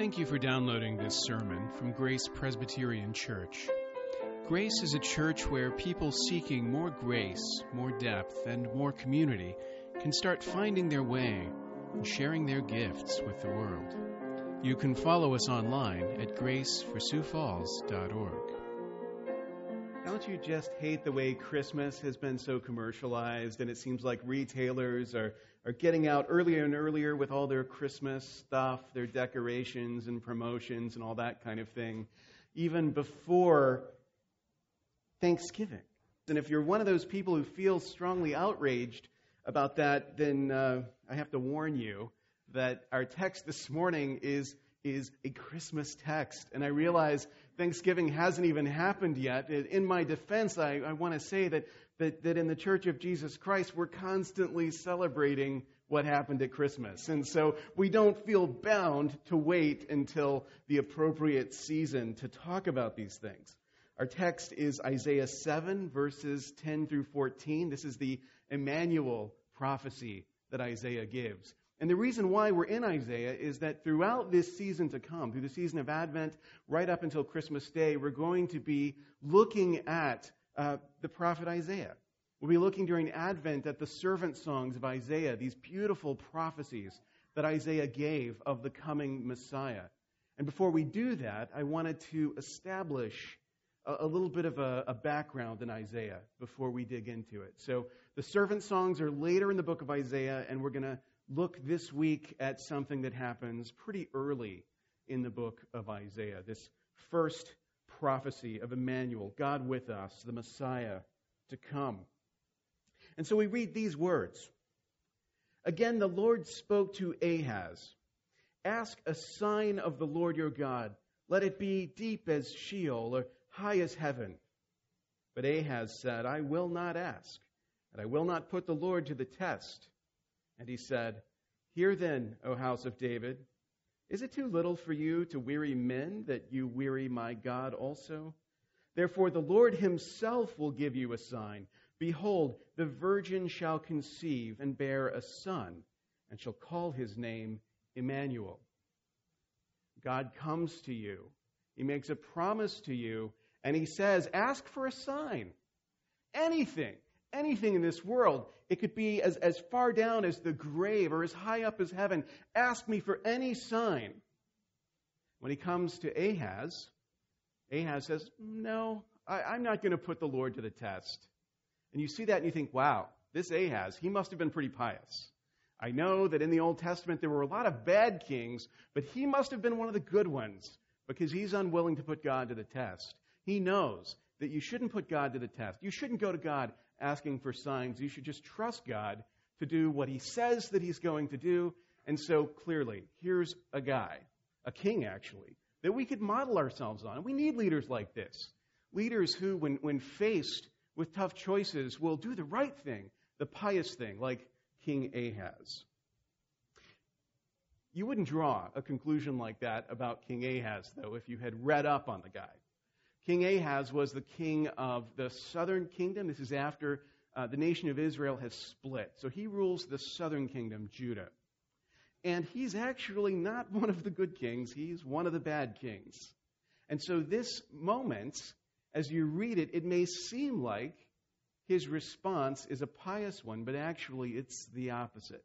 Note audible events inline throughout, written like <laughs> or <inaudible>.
Thank you for downloading this sermon from Grace Presbyterian Church. Grace is a church where people seeking more grace, more depth, and more community can start finding their way and sharing their gifts with the world. You can follow us online at graceforsiouxfalls.org. Don't you just hate the way Christmas has been so commercialized and it seems like retailers are, are getting out earlier and earlier with all their Christmas stuff, their decorations and promotions and all that kind of thing, even before Thanksgiving? And if you're one of those people who feels strongly outraged about that, then uh, I have to warn you that our text this morning is is a Christmas text. And I realize Thanksgiving hasn't even happened yet. In my defense, I, I want to say that, that, that in the Church of Jesus Christ, we're constantly celebrating what happened at Christmas. And so we don't feel bound to wait until the appropriate season to talk about these things. Our text is Isaiah 7, verses 10 through 14. This is the Emmanuel prophecy that Isaiah gives. And the reason why we're in Isaiah is that throughout this season to come, through the season of Advent, right up until Christmas Day, we're going to be looking at uh, the prophet Isaiah. We'll be looking during Advent at the servant songs of Isaiah, these beautiful prophecies that Isaiah gave of the coming Messiah. And before we do that, I wanted to establish a, a little bit of a, a background in Isaiah before we dig into it. So the servant songs are later in the book of Isaiah, and we're going to look this week at something that happens pretty early in the book of Isaiah. This first prophecy of Emmanuel, God with us, the Messiah to come. And so we read these words. Again, the Lord spoke to Ahaz Ask a sign of the Lord your God. Let it be deep as Sheol or high as heaven. But Ahaz said, I will not ask, and I will not put the Lord to the test. And he said, Hear then, O house of David, is it too little for you to weary men that you weary my God also? Therefore, the Lord himself will give you a sign. Behold, the virgin shall conceive and bear a son, and shall call his name Emmanuel. God comes to you. He makes a promise to you, and he says, Ask for a sign. Anything anything in this world. It could be as, as far down as the grave or as high up as heaven. Ask me for any sign. When he comes to Ahaz, Ahaz says, No, I, I'm not going to put the Lord to the test. And you see that and you think, wow, this Ahaz, he must have been pretty pious. I know that in the Old Testament there were a lot of bad kings, but he must have been one of the good ones because he's unwilling to put God to the test. He knows that you shouldn't put God to the test. You shouldn't go to God asking for signs. You should just trust God to do what He says that He's going to do. And so clearly, here's a guy, a king actually, that we could model ourselves on. We need leaders like this. Leaders who, when, when faced with tough choices, will do the right thing, the pious thing, like King Ahaz. You wouldn't draw a conclusion like that about King Ahaz, though, if you had read up on the guy. King Ahaz was the king of the southern kingdom. This is after uh, the nation of Israel has split. So he rules the southern kingdom, Judah. And he's actually not <laughs> one of the good kings, he's one of the bad kings. And so this moment, as you read it, it may seem like his response is a pious one, but actually it's the opposite.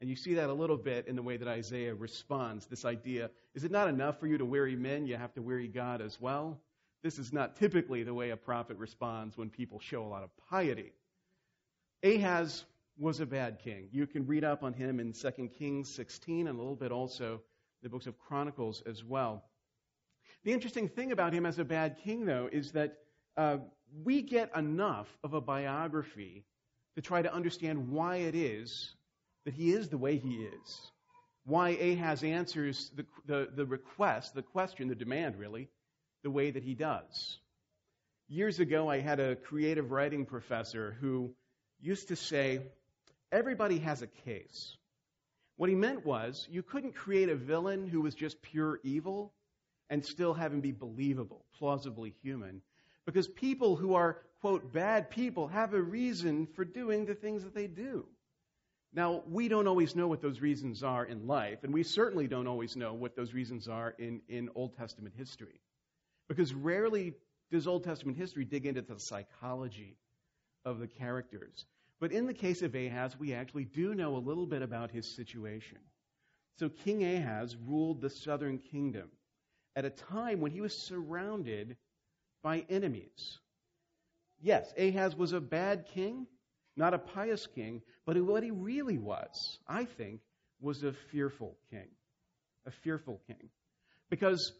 And you see that a little bit in the way that Isaiah responds. This idea is it not enough for you to weary men? You have to weary God as well. This is not typically the way a prophet responds when people show a lot of piety. Ahaz was a bad king. You can read up on him in 2 Kings 16 and a little bit also the books of Chronicles as well. The interesting thing about him as a bad king, though, is that uh, we get enough of a biography to try to understand why it is that he is the way he is. Why Ahaz answers the, the, the request, the question, the demand, really, the way that he does. Years ago, I had a creative writing professor who used to say, Everybody has a case. What he meant was, you couldn't create a villain who was just pure evil and still have him be believable, plausibly human. Because people who are, quote, bad people have a reason for doing the things that they do. Now, we don't always know what those reasons are in life, and we certainly don't always know what those reasons are in, in Old Testament history. Because rarely does Old Testament history dig into the psychology of the characters. But in the case of Ahaz, we actually do know a little bit about his situation. So King Ahaz ruled the southern kingdom at a time when he was surrounded by enemies. Yes, Ahaz was a bad king, not a pious king, but what he really was, I think, was a fearful king. A fearful king. Because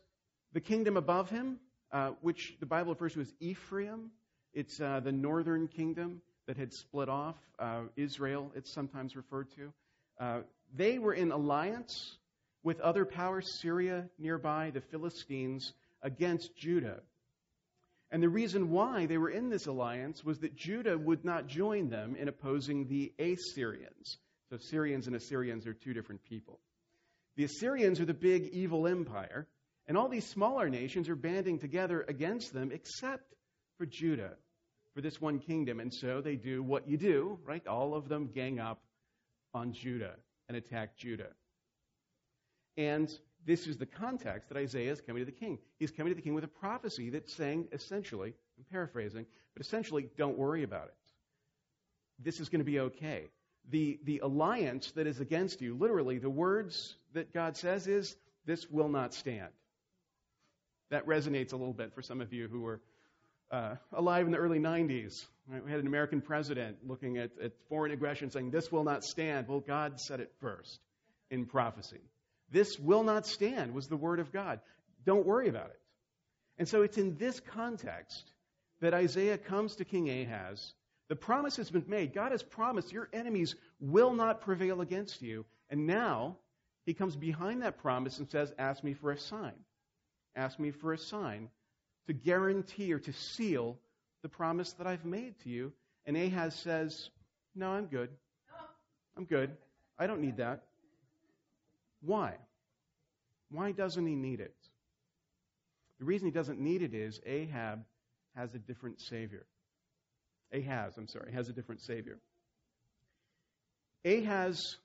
the kingdom above him, uh, which the Bible refers to as Ephraim, it's uh, the northern kingdom that had split off. Uh, Israel, it's sometimes referred to. Uh, they were in alliance with other powers, Syria nearby, the Philistines, against Judah. And the reason why they were in this alliance was that Judah would not join them in opposing the Assyrians. So Syrians and Assyrians are two different people. The Assyrians are the big evil empire, and all these smaller nations are banding together against them except for Judah, for this one kingdom. And so they do what you do, right? All of them gang up on Judah and attack Judah. And this is the context that Isaiah is coming to the king. He's coming to the king with a prophecy that's saying, essentially, I'm paraphrasing, but essentially, don't worry about it. This is going to be okay. The, the alliance that is against you, literally, the words that God says is, this will not stand. That resonates a little bit for some of you who were uh, alive in the early 90s. Right? We had an American president looking at, at foreign aggression saying, this will not stand. Well, God said it first in prophecy. This will not stand, was the word of God. Don't worry about it. And so it's in this context that Isaiah comes to King Ahaz. The promise has been made. God has promised your enemies will not prevail against you. And now he comes behind that promise and says, Ask me for a sign. Ask me for a sign to guarantee or to seal the promise that I've made to you. And Ahaz says, No, I'm good. I'm good. I don't need that. Why? Why doesn't he need it? The reason he doesn't need it is Ahab has a different Savior. Ahaz, I'm sorry, has a different Savior. Ahaz,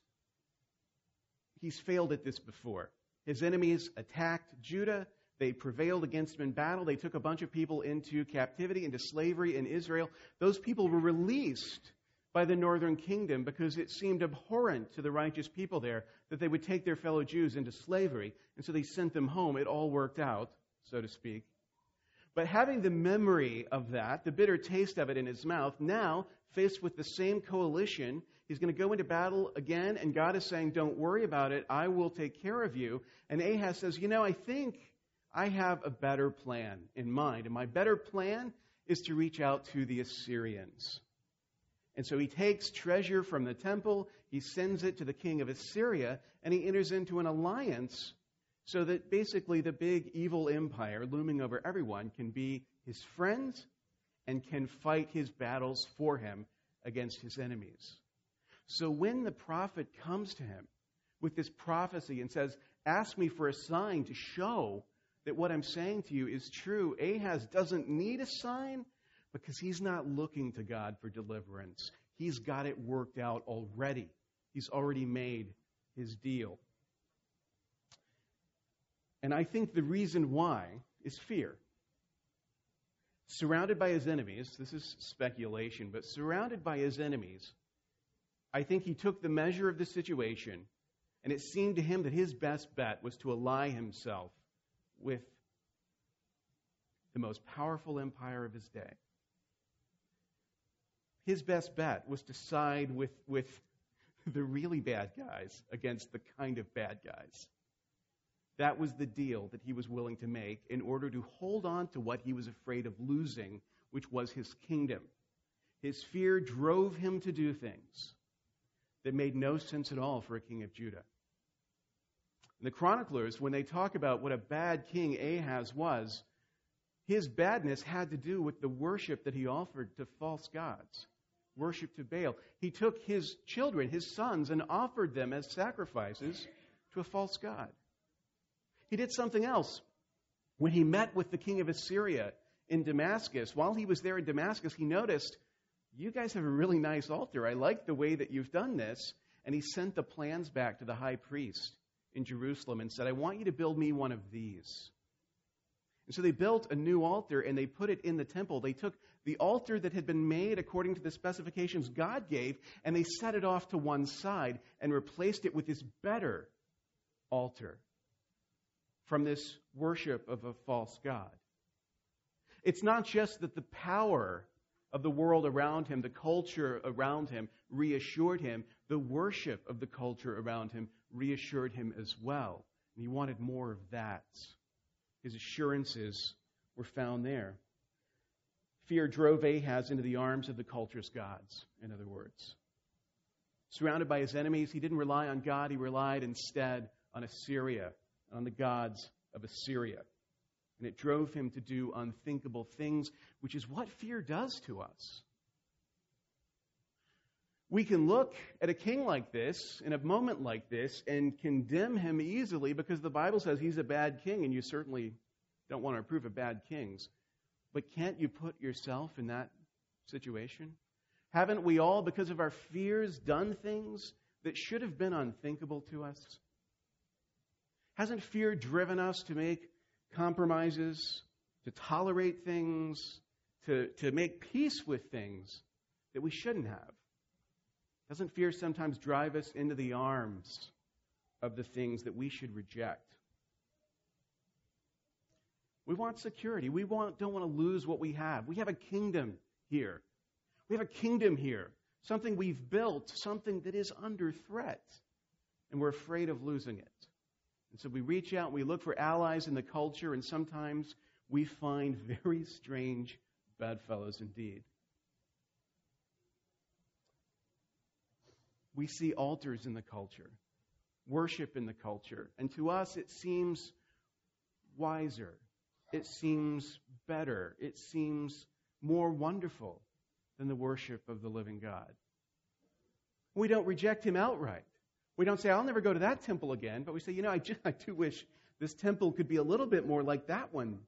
he's failed at this before. His enemies attacked Judah. They prevailed against him in battle. They took a bunch of people into captivity, into slavery in Israel. Those people were released by the northern kingdom because it seemed abhorrent to the righteous people there that they would take their fellow Jews into slavery. And so they sent them home. It all worked out, so to speak. But having the memory of that, the bitter taste of it in his mouth, now faced with the same coalition, he's going to go into battle again, and God is saying, Don't worry about it. I will take care of you. And Ahaz says, You know, I think I have a better plan in mind. And my better plan is to reach out to the Assyrians. And so he takes treasure from the temple, he sends it to the king of Assyria, and he enters into an alliance so that basically the big evil empire looming over everyone can be his friend and can fight his battles for him against his enemies. So when the prophet comes to him with this prophecy and says, Ask me for a sign to show that what I'm saying to you is true, Ahaz doesn't need a sign because he's not looking to God for deliverance. He's got it worked out already. He's already made his deal. And I think the reason why is fear. Surrounded by his enemies, this is speculation, but surrounded by his enemies, I think he took the measure of the situation, and it seemed to him that his best bet was to ally himself with the most powerful empire of his day his best bet was to side with, with the really bad guys against the kind of bad guys. That was the deal that he was willing to make in order to hold on to what he was afraid of losing, which was his kingdom. His fear drove him to do things that made no sense at all for a king of Judah. The chroniclers, when they talk about what a bad king Ahaz was, his badness had to do with the worship that he offered to false gods worship to Baal. He took his children, his sons, and offered them as sacrifices to a false god. He did something else. When he met with the king of Assyria in Damascus, while he was there in Damascus, he noticed, You guys have a really nice altar. I like the way that you've done this. and he sent the plans back to the high priest in Jerusalem and said, I want you to build me one of these. And so they built a new altar and they put it in the temple. They took the altar that had been made according to the specifications God gave and they set it off to one side and replaced it with this better altar from this worship of a false God. It's not just that the power of the world around him, the culture around him, reassured him. The worship of the culture around him reassured him as well. And he wanted more of that. His assurances were found there. Fear drove Ahaz into the arms of the culture's gods, in other words. Surrounded by his enemies, he didn't rely on God, he relied instead on Assyria, on the gods of Assyria. And it drove him to do unthinkable things, which is what fear does to us. We can look at a king like this, in a moment like this, and condemn him easily because the Bible says he's a bad king, and you certainly don't want to approve of bad kings. But can't you put yourself in that situation? Haven't we all, because of our fears, done things that should have been unthinkable to us? Hasn't fear driven us to make compromises, to tolerate things, to, to make peace with things that we shouldn't have? Doesn't fear sometimes drive us into the arms of the things that we should reject? We want security. We want, don't want to lose what we have. We have a kingdom here. We have a kingdom here, something we've built, something that is under threat, and we're afraid of losing it. And so we reach out, we look for allies in the culture, and sometimes we find <laughs> very strange bedfellows indeed. We see altars in the culture, worship in the culture. And to us, it seems wiser. It seems better. It seems more wonderful than the worship of the living God. We don't reject him outright. We don't say, I'll never go to that temple again, but we say, you know, I, just, <laughs> I do wish this temple could be a little bit more like that one.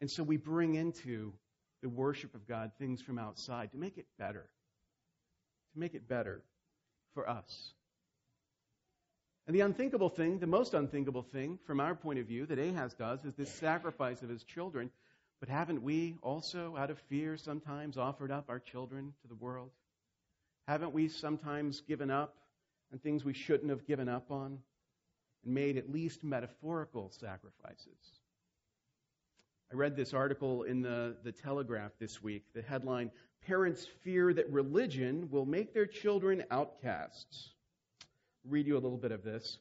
And so we bring into the worship of God things from outside to make it better to make it better for us. And the unthinkable thing, the most unthinkable thing from our point of view that Ahaz does is this sacrifice of his children. But haven't we also, out of fear, sometimes offered up our children to the world? Haven't we sometimes given up on things we shouldn't have given up on and made at least metaphorical sacrifices? I read this article in the, the Telegraph this week. The headline Parents fear that religion will make their children outcasts. Read you a little bit of this.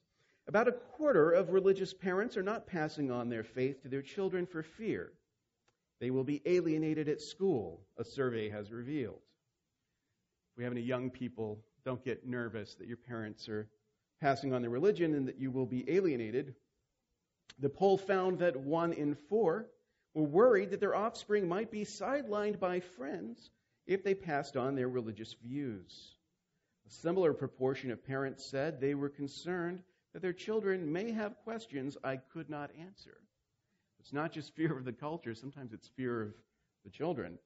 About a quarter of religious parents are not passing on their faith to their children for fear. They will be alienated at school, a survey has revealed. If we have any young people, don't get nervous that your parents are passing on their religion and that you will be alienated. The poll found that one in four were worried that their offspring might be sidelined by friends if they passed on their religious views. A similar proportion of parents said they were concerned that their children may have questions I could not answer. It's not just fear of the culture, sometimes it's fear of the children.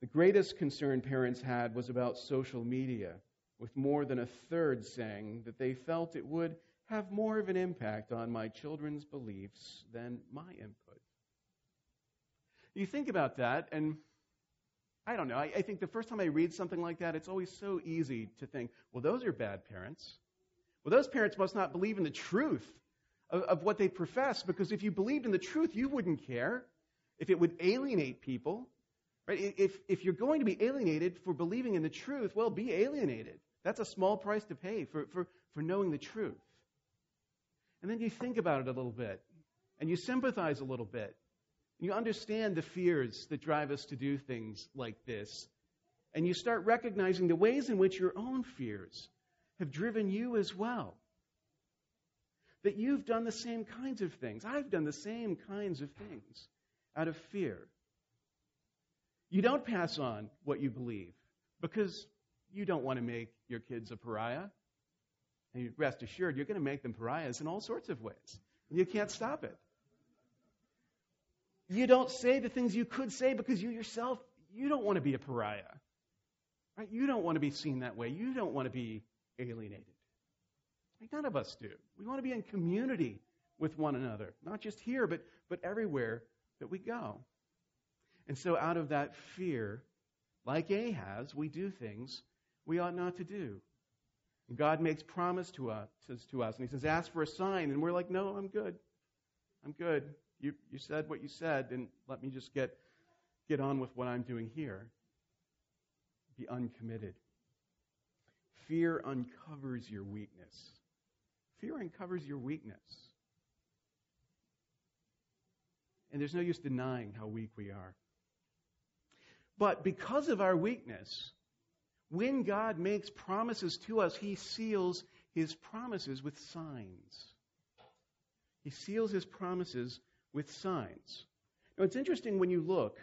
The greatest concern parents had was about social media, with more than a third saying that they felt it would have more of an impact on my children's beliefs than my input. You think about that, and I don't know. I, I, think the first time I read something like that, it's always so easy to think, well, those are bad parents. Well, those parents must not believe in the truth of, of what they profess, because if you believed in the truth, you wouldn't care if it would alienate people. Right? If, if you're going to be alienated for believing in the truth, well, be alienated. That's a small price to pay for, for, for knowing the truth. And then you think about it a little bit, and you sympathize a little bit, you understand the fears that drive us to do things like this. And you start recognizing the ways in which your own fears have driven you as well. That you've done the same kinds of things. I've done the same kinds of things out of fear. You don't pass on what you believe because you don't want to make your kids a pariah. And rest assured, you're going to make them pariahs in all sorts of ways. You can't stop it. You don't say the things you could say because you yourself, you don't want to be a pariah. Right? You don't want to be seen that way. You don't want to be alienated. Right? None of us do. We want to be in community with one another, not just here, but, but everywhere that we go. And so, out of that fear, like Ahaz, we do things we ought not to do. And God makes promise to us, to us, and He says, Ask for a sign. And we're like, No, I'm good. I'm good. You, you said what you said, and let me just get, get on with what I'm doing here. Be uncommitted. Fear uncovers your weakness. Fear uncovers your weakness. And there's no use denying how weak we are. But because of our weakness, when God makes promises to us, He seals His promises with signs. He seals His promises with signs. Now, it's interesting when you look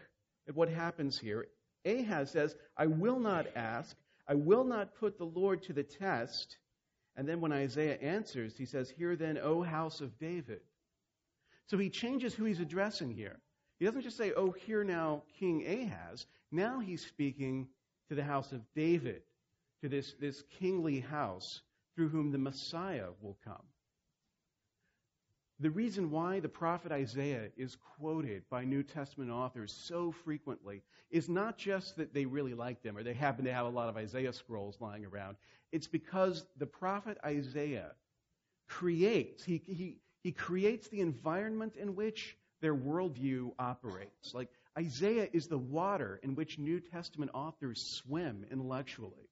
at what happens here. Ahaz says, I will not ask, I will not put the Lord to the test. And then when Isaiah answers, he says, Hear then, O house of David. So he changes who he's addressing here. He doesn't just say, Oh, hear now, King Ahaz. Now he's speaking to the house of David, to this, this kingly house through whom the Messiah will come. The reason why the prophet Isaiah is quoted by New Testament authors so frequently is not just that they really like them or they happen to have a lot of Isaiah scrolls lying around. It's because the prophet Isaiah creates, he, he, he creates the environment in which their worldview operates. Like Isaiah is the water in which New Testament authors swim intellectually.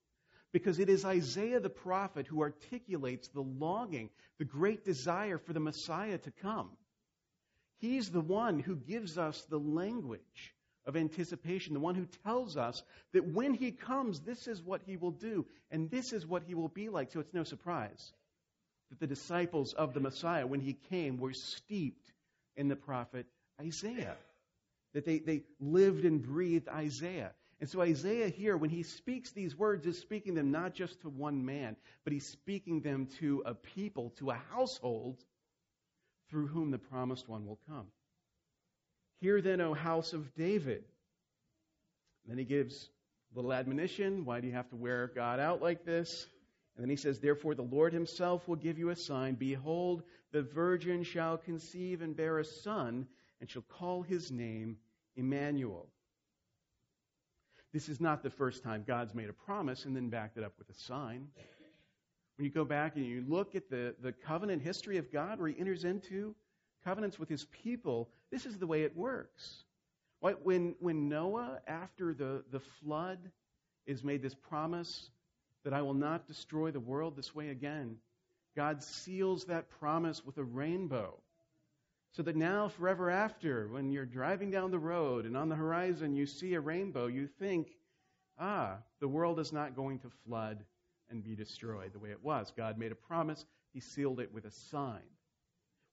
Because it is Isaiah the prophet who articulates the longing, the great desire for the Messiah to come. He's the one who gives us the language of anticipation, the one who tells us that when he comes, this is what he will do, and this is what he will be like. So it's no surprise that the disciples of the Messiah, when he came, were steeped in the prophet Isaiah. That they, they lived and breathed Isaiah. And so Isaiah here, when he speaks these words, is speaking them not just to one man, but he's speaking them to a people, to a household through whom the promised one will come. Hear then, O house of David. And then he gives a little admonition. Why do you have to wear God out like this? And then he says, Therefore the Lord himself will give you a sign. Behold, the virgin shall conceive and bear a son, and shall call his name Emmanuel. This is not the first time God's made a promise and then backed it up with a sign. When you go back and you look at the, the covenant history of God, where he enters into covenants with his people, this is the way it works. When, when Noah, after the, the flood, is made this promise that I will not destroy the world this way again, God seals that promise with a rainbow. So that now, forever after, when you're driving down the road and on the horizon you see a rainbow, you think, ah, the world is not going to flood and be destroyed the way it was. God made a promise, He sealed it with a sign.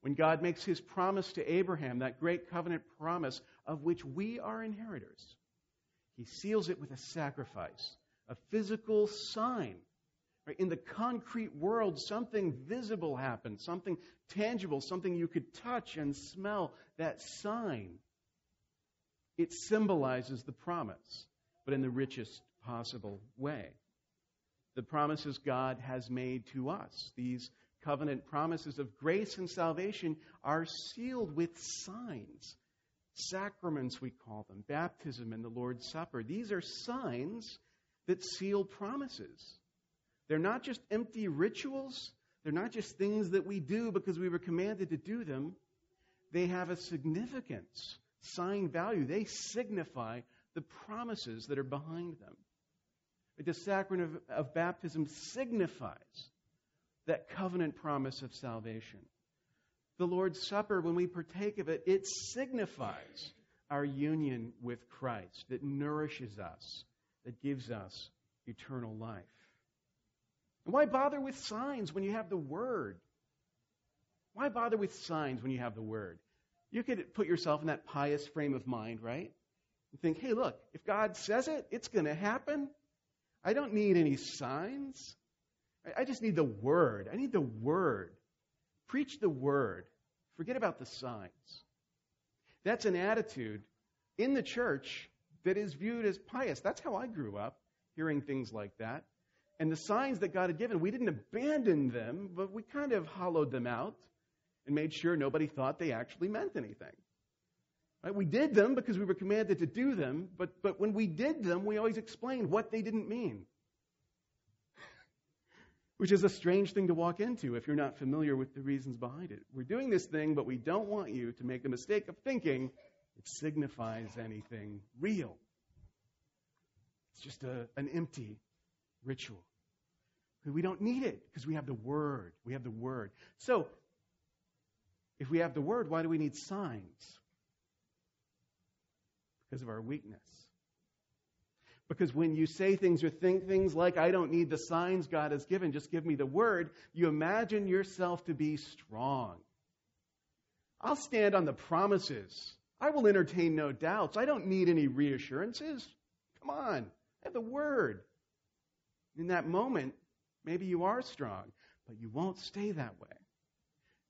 When God makes His promise to Abraham, that great covenant promise of which we are inheritors, He seals it with a sacrifice, a physical sign in the concrete world, something visible happened, something tangible, something you could touch and smell. That sign, it symbolizes the promise, but in the richest possible way. The promises God has made to us, these covenant promises of grace and salvation, are sealed with signs. Sacraments, we call them, baptism and the Lord's Supper. These are signs that seal promises. They're not just empty rituals, they're not just things that we do because we were commanded to do them. They have a significance, sign value. They signify the promises that are behind them. The sacrament of, of baptism signifies that covenant promise of salvation. The Lord's Supper, when we partake of it, it signifies our union with Christ that nourishes us, that gives us eternal life. Why bother with signs when you have the Word? Why bother with signs when you have the Word? You could put yourself in that pious frame of mind, right? And think, hey, look, if God says it, it's going to happen. I don't need any signs. I just need the Word. I need the Word. Preach the Word. Forget about the signs. That's an attitude in the church that is viewed as pious. That's how I grew up hearing things like that. And the signs that God had given, we didn't abandon them, but we kind of hollowed them out and made sure nobody thought they actually meant anything. Right? We did them because we were commanded to do them, but, but when we did them, we always explained what they didn't mean. Which is a strange thing to walk into if you're not familiar with the reasons behind it. We're doing this thing, but we don't want you to make the mistake of thinking it signifies anything real. It's just a, an empty ritual. We don't need it because we have the Word. We have the Word. So, if we have the Word, why do we need signs? Because of our weakness. Because when you say things or think things like, I don't need the signs God has given, just give me the Word, you imagine yourself to be strong. I'll stand on the promises. I will entertain no doubts. I don't need any reassurances. Come on. I have the Word. In that moment, maybe you are strong, but you won't stay that way.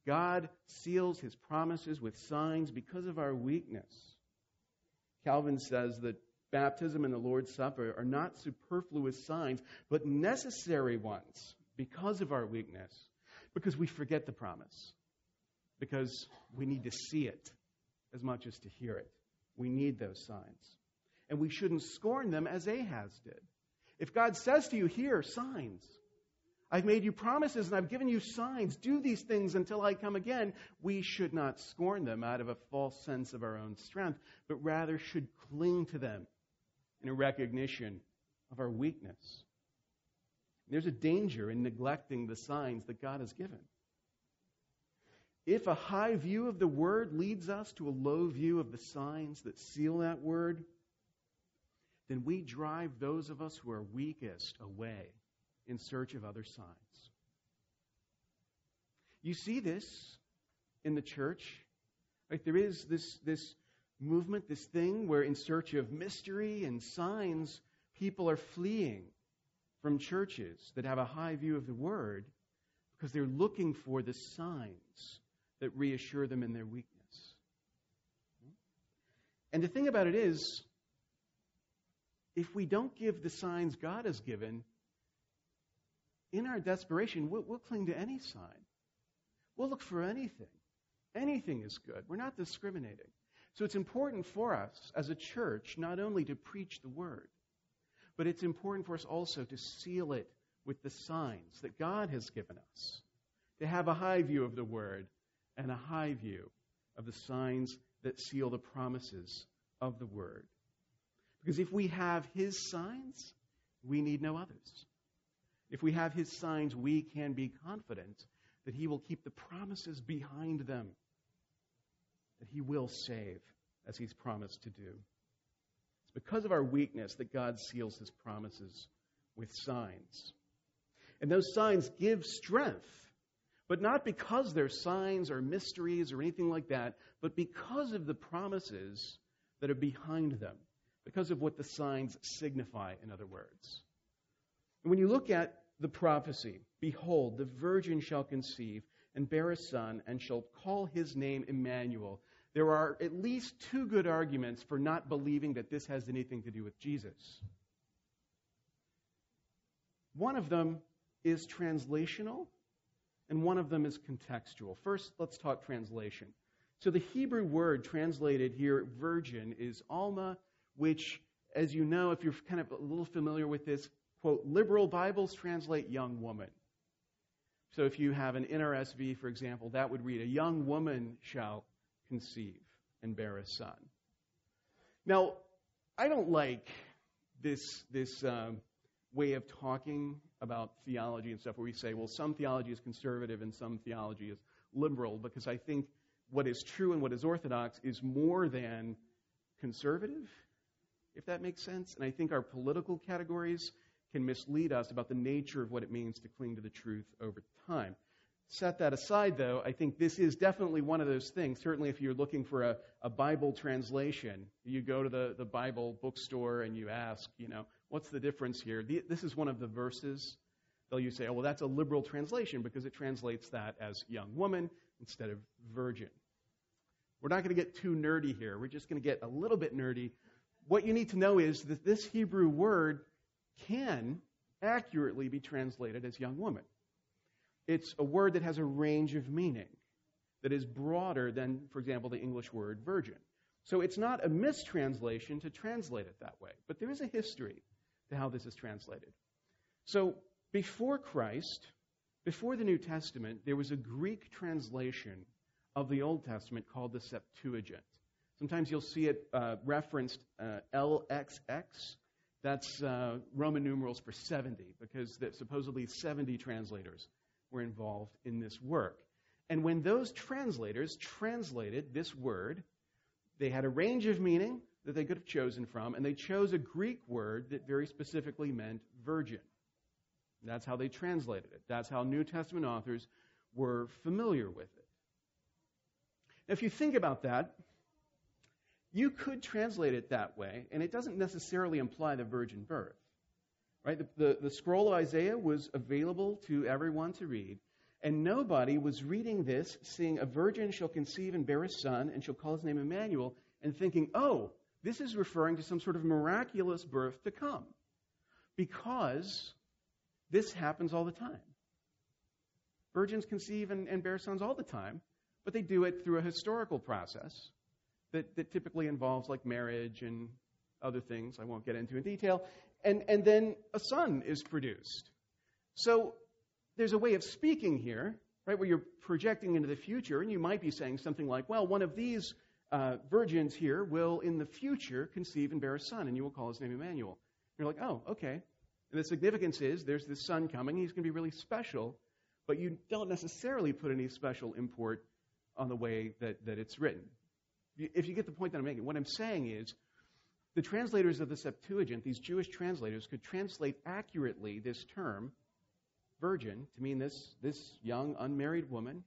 God seals his promises with signs because of our weakness. Calvin says that baptism and the Lord's Supper are not superfluous signs, but necessary ones because of our weakness, because we forget the promise, because we need to see it as much as to hear it. We need those signs. And we shouldn't scorn them as Ahaz did. If God says to you, here, signs, I've made you promises and I've given you signs, do these things until I come again, we should not scorn them out of a false sense of our own strength, but rather should cling to them in a recognition of our weakness. There's a danger in neglecting the signs that God has given. If a high view of the word leads us to a low view of the signs that seal that word, then we drive those of us who are weakest away in search of other signs. You see this in the church. Right? There is this, this movement, this thing where, in search of mystery and signs, people are fleeing from churches that have a high view of the Word because they're looking for the signs that reassure them in their weakness. And the thing about it is, if we don't give the signs God has given, in our desperation, we'll, we'll cling to any sign. We'll look for anything. Anything is good. We're not discriminating. So it's important for us as a church not only to preach the word, but it's important for us also to seal it with the signs that God has given us, to have a high view of the word and a high view of the signs that seal the promises of the word. Because if we have his signs, we need no others. If we have his signs, we can be confident that he will keep the promises behind them, that he will save as he's promised to do. It's because of our weakness that God seals his promises with signs. And those signs give strength, but not because they're signs or mysteries or anything like that, but because of the promises that are behind them, because of what the signs signify, in other words. When you look at the prophecy, behold, the virgin shall conceive and bear a son and shall call his name Emmanuel. There are at least two good arguments for not believing that this has anything to do with Jesus. One of them is translational, and one of them is contextual. First, let's talk translation. So, the Hebrew word translated here, virgin, is alma, which, as you know, if you're kind of a little familiar with this, quote, liberal Bibles translate young woman. So if you have an NRSV, for example, that would read, A young woman shall conceive and bear a son. Now, I don't like this, this um, way of talking about theology and stuff where we say, well, some theology is conservative and some theology is liberal, because I think what is true and what is orthodox is more than conservative, if that makes sense. And I think our political categories can mislead us about the nature of what it means to cling to the truth over time. Set that aside, though, I think this is definitely one of those things. Certainly, if you're looking for a, a Bible translation, you go to the, the Bible bookstore and you ask, you know, what's the difference here? The, this is one of the verses. They'll you say, oh, well, that's a liberal translation because it translates that as young woman instead of virgin. We're not going to get too nerdy here. We're just going to get a little bit nerdy. What you need to know is that this Hebrew word can accurately be translated as young woman. It's a word that has a range of meaning that is broader than, for example, the English word virgin. So it's not a mistranslation to translate it that way, but there is a history to how this is translated. So before Christ, before the New Testament, there was a Greek translation of the Old Testament called the Septuagint. Sometimes you'll see it uh, referenced uh, LXX. That's uh, Roman numerals for 70, because supposedly 70 translators were involved in this work. And when those translators translated this word, they had a range of meaning that they could have chosen from, and they chose a Greek word that very specifically meant virgin. That's how they translated it. That's how New Testament authors were familiar with it. Now, if you think about that, you could translate it that way, and it doesn't necessarily imply the virgin birth. Right? The, the, the scroll of Isaiah was available to everyone to read, and nobody was reading this, seeing a virgin shall conceive and bear a son, and shall call his name Emmanuel, and thinking, oh, this is referring to some sort of miraculous birth to come. Because this happens all the time. Virgins conceive and, and bear sons all the time, but they do it through a historical process that, that typically involves like marriage and other things I won't get into in detail. And, and then a son is produced. So there's a way of speaking here, right, where you're projecting into the future, and you might be saying something like, well, one of these uh, virgins here will in the future conceive and bear a son, and you will call his name Emmanuel. And you're like, oh, okay. And the significance is there's this son coming, he's going to be really special, but you don't necessarily put any special import on the way that, that it's written. If you get the point that I'm making, what I'm saying is the translators of the Septuagint, these Jewish translators, could translate accurately this term, virgin, to mean this, this young, unmarried woman.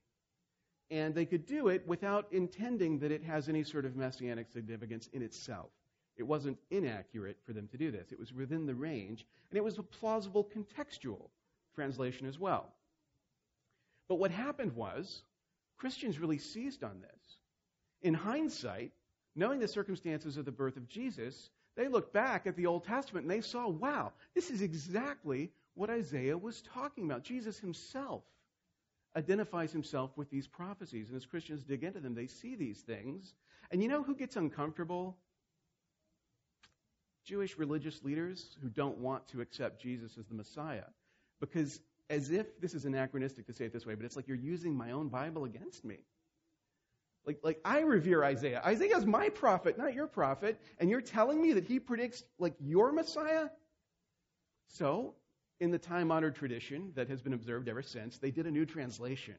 And they could do it without intending that it has any sort of messianic significance in itself. It wasn't inaccurate for them to do this. It was within the range, and it was a plausible contextual translation as well. But what happened was, Christians really seized on this. In hindsight, knowing the circumstances of the birth of Jesus, they looked back at the Old Testament and they saw, wow, this is exactly what Isaiah was talking about. Jesus himself identifies himself with these prophecies. And as Christians dig into them, they see these things. And you know who gets uncomfortable? Jewish religious leaders who don't want to accept Jesus as the Messiah. Because, as if this is anachronistic to say it this way, but it's like you're using my own Bible against me. Like, like I revere Isaiah. Isaiah is my prophet, not your prophet, and you're telling me that he predicts like your Messiah? So, in the time honored tradition that has been observed ever since, they did a new translation.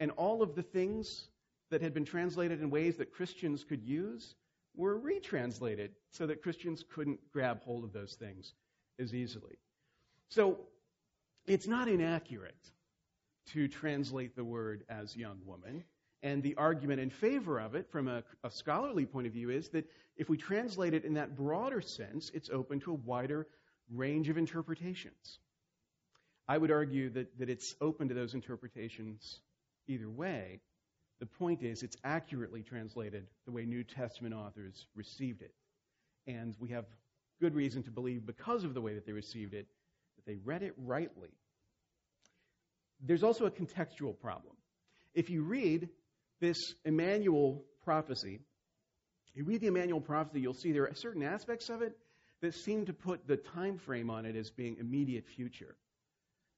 And all of the things that had been translated in ways that Christians could use were retranslated so that Christians couldn't grab hold of those things as easily. So, it's not inaccurate to translate the word as young woman. And the argument in favor of it, from a, a, scholarly point of view, is that if we translate it in that broader sense, it's open to a wider range of interpretations. I would argue that, that it's open to those interpretations either way. The point is, it's accurately translated the way New Testament authors received it. And we have good reason to believe, because of the way that they received it, that they read it rightly. There's also a contextual problem. If you read this Emmanuel prophecy, you read the Emmanuel prophecy, you'll see there are certain aspects of it that seem to put the time frame on it as being immediate future.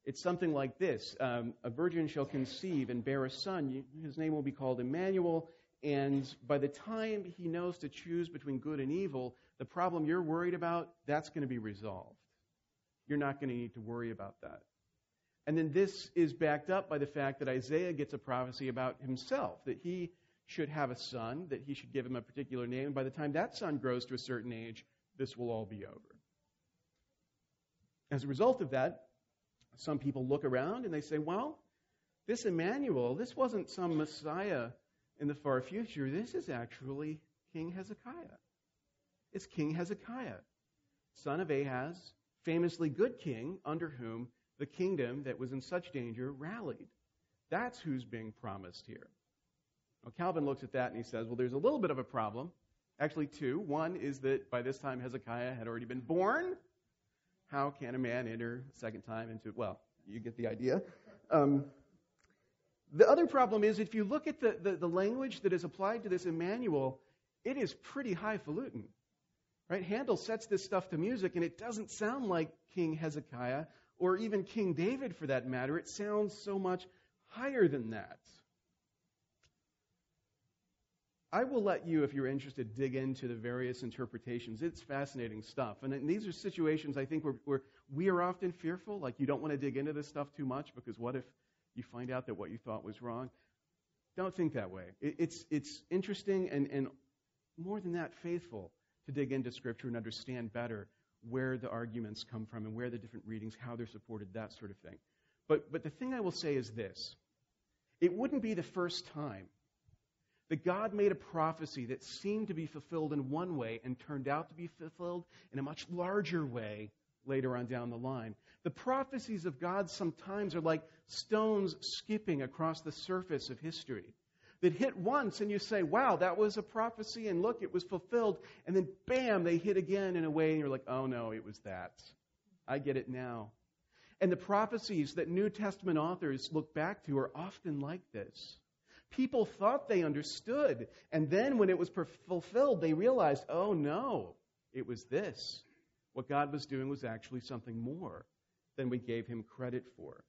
It's something like this um, A virgin shall conceive and bear a son. His name will be called Emmanuel. And by the time he knows to choose between good and evil, the problem you're worried about, that's going to be resolved. You're not going to need to worry about that. And then this is backed up by the fact that Isaiah gets a prophecy about himself, that he should have a son, that he should give him a particular name. And by the time that son grows to a certain age, this will all be over. As a result of that, some people look around and they say, well, this Emmanuel, this wasn't some Messiah in the far future. This is actually King Hezekiah. It's King Hezekiah, son of Ahaz, famously good king, under whom the kingdom that was in such danger rallied. That's who's being promised here. Now, Calvin looks at that and he says, well, there's a little bit of a problem. Actually, two. One is that by this time Hezekiah had already been born. How can a man enter a second time into, well, you get the idea. Um, the other problem is if you look at the, the, the, language that is applied to this Emmanuel, it is pretty highfalutin. Right? Handel sets this stuff to music, and it doesn't sound like King Hezekiah or even King David for that matter. It sounds so much higher than that. I will let you, if you're interested, dig into the various interpretations. It's fascinating stuff. And these are situations I think where, where we are often fearful, like you don't want to dig into this stuff too much because what if you find out that what you thought was wrong? Don't think that way. It, it's, it's interesting and, and more than that, faithful to dig into Scripture and understand better where the arguments come from and where the different readings, how they're supported, that sort of thing. But, but the thing I will say is this it wouldn't be the first time that God made a prophecy that seemed to be fulfilled in one way and turned out to be fulfilled in a much larger way later on down the line. The prophecies of God sometimes are like stones skipping across the surface of history that hit once and you say, wow, that was a prophecy, and look, it was fulfilled. And then, bam, they hit again in a way, and you're like, oh no, it was that. I get it now. And the prophecies that New Testament authors look back to are often like this. People thought they understood, and then when it was fulfilled, they realized, oh no, it was this. What God was doing was actually something more than we gave him credit for.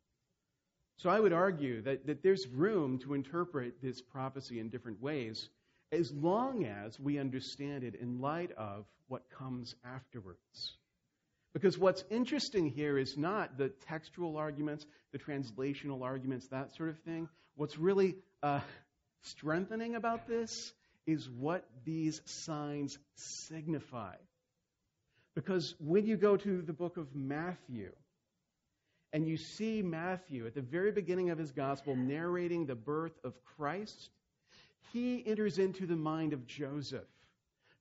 So I would argue that, that there's room to interpret this prophecy in different ways as long as we understand it in light of what comes afterwards. Because what's interesting here is not the textual arguments, the translational arguments, that sort of thing. What's really uh, strengthening about this is what these signs signify. Because when you go to the book of Matthew, and you see Matthew at the very beginning of his gospel narrating the birth of Christ, he enters into the mind of Joseph.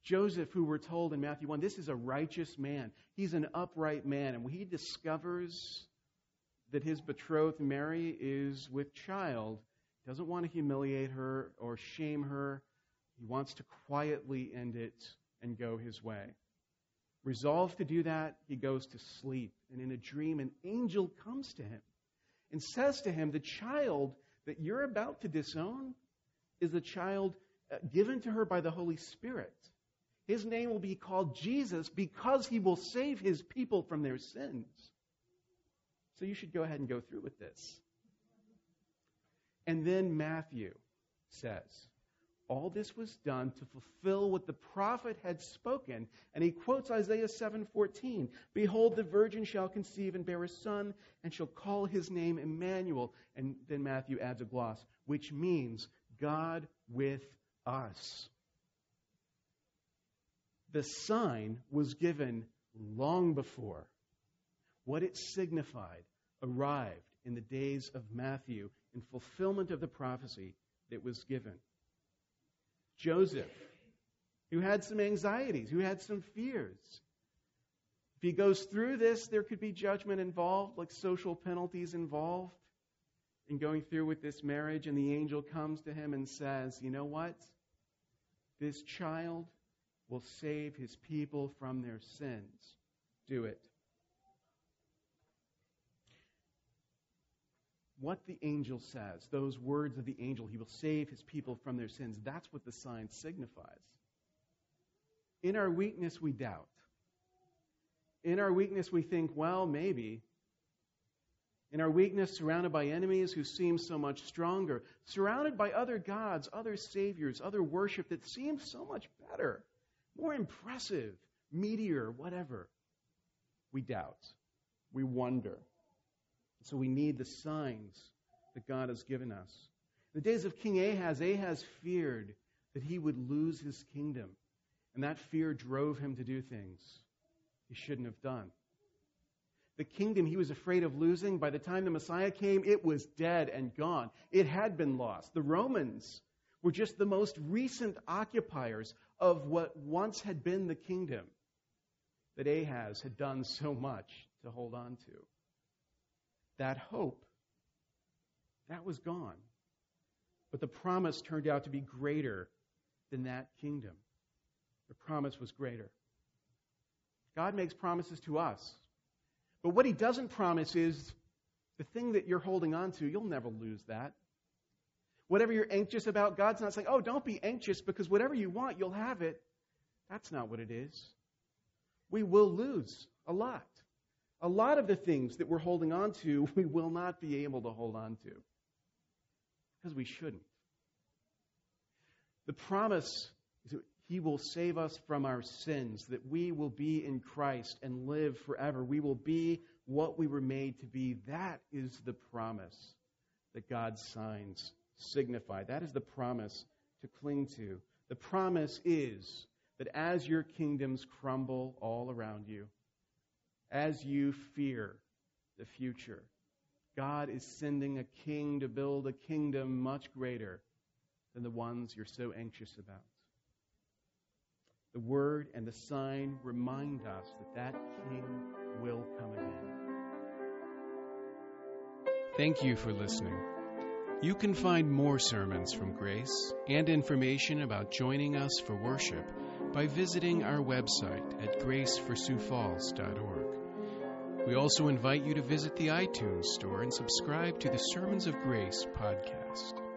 Joseph, who we're told in Matthew 1, this is a righteous man. He's an upright man. And when he discovers that his betrothed Mary is with child, he doesn't want to humiliate her or shame her. He wants to quietly end it and go his way. Resolved to do that, he goes to sleep. And in a dream, an angel comes to him and says to him, The child that you're about to disown is a child uh, given to her by the Holy Spirit. His name will be called Jesus because he will save his people from their sins. So you should go ahead and go through with this. And then Matthew says, all this was done to fulfill what the prophet had spoken. And he quotes isaiah 7:14 behold the virgin shall conceive and bear a son and shall call his name emmanuel. And then matthew adds a gloss which means god with us. The sign was given long before. What it signified arrived in the days of matthew in fulfillment of the prophecy that was given Joseph, who had some anxieties, who had some fears. If he goes through this, there could be judgment involved, like social penalties involved in going through with this marriage. And the angel comes to him and says, You know what? This child will save his people from their sins. Do it. What the angel says, those words of the angel, he will save his people from their sins, that's what the sign signifies. In our weakness, we doubt. In our weakness, we think, well, maybe. In our weakness, surrounded by enemies who seem so much stronger, surrounded by other gods, other saviors, other worship that seems so much better, more impressive, meteor, whatever, we doubt. We wonder. So we need the signs that God has given us. In the days of King Ahaz, Ahaz feared that he would lose his kingdom. And that fear drove him to do things he shouldn't have done. The kingdom he was afraid of losing, by the time the Messiah came, it was dead and gone. It had been lost. The Romans were just the most recent occupiers of what once had been the kingdom that Ahaz had done so much to hold on to that hope, that was gone. But the promise turned out to be greater than that kingdom. The promise was greater. God makes promises to us. But what he doesn't promise is the thing that you're holding on to, you'll never lose that. Whatever you're anxious about, God's not saying, oh, don't be anxious because whatever you want, you'll have it. That's not what it is. We will lose a lot. A lot of the things that we're holding on to, <laughs> we will not be able to hold on to because we shouldn't. The promise is that He will save us from our sins, that we will be in Christ and live forever. We will be what we were made to be. That is the promise that God's signs signify. That is the promise to cling to. The promise is that as your kingdoms crumble all around you, as you fear the future, God is sending a king to build a kingdom much greater than the ones you're so anxious about. The word and the sign remind us that that king will come again. Thank you for listening. You can find more sermons from Grace and information about joining us for worship by visiting our website at graceforsiouxfalls.org. We also invite you to visit the iTunes store and subscribe to the Sermons of Grace podcast.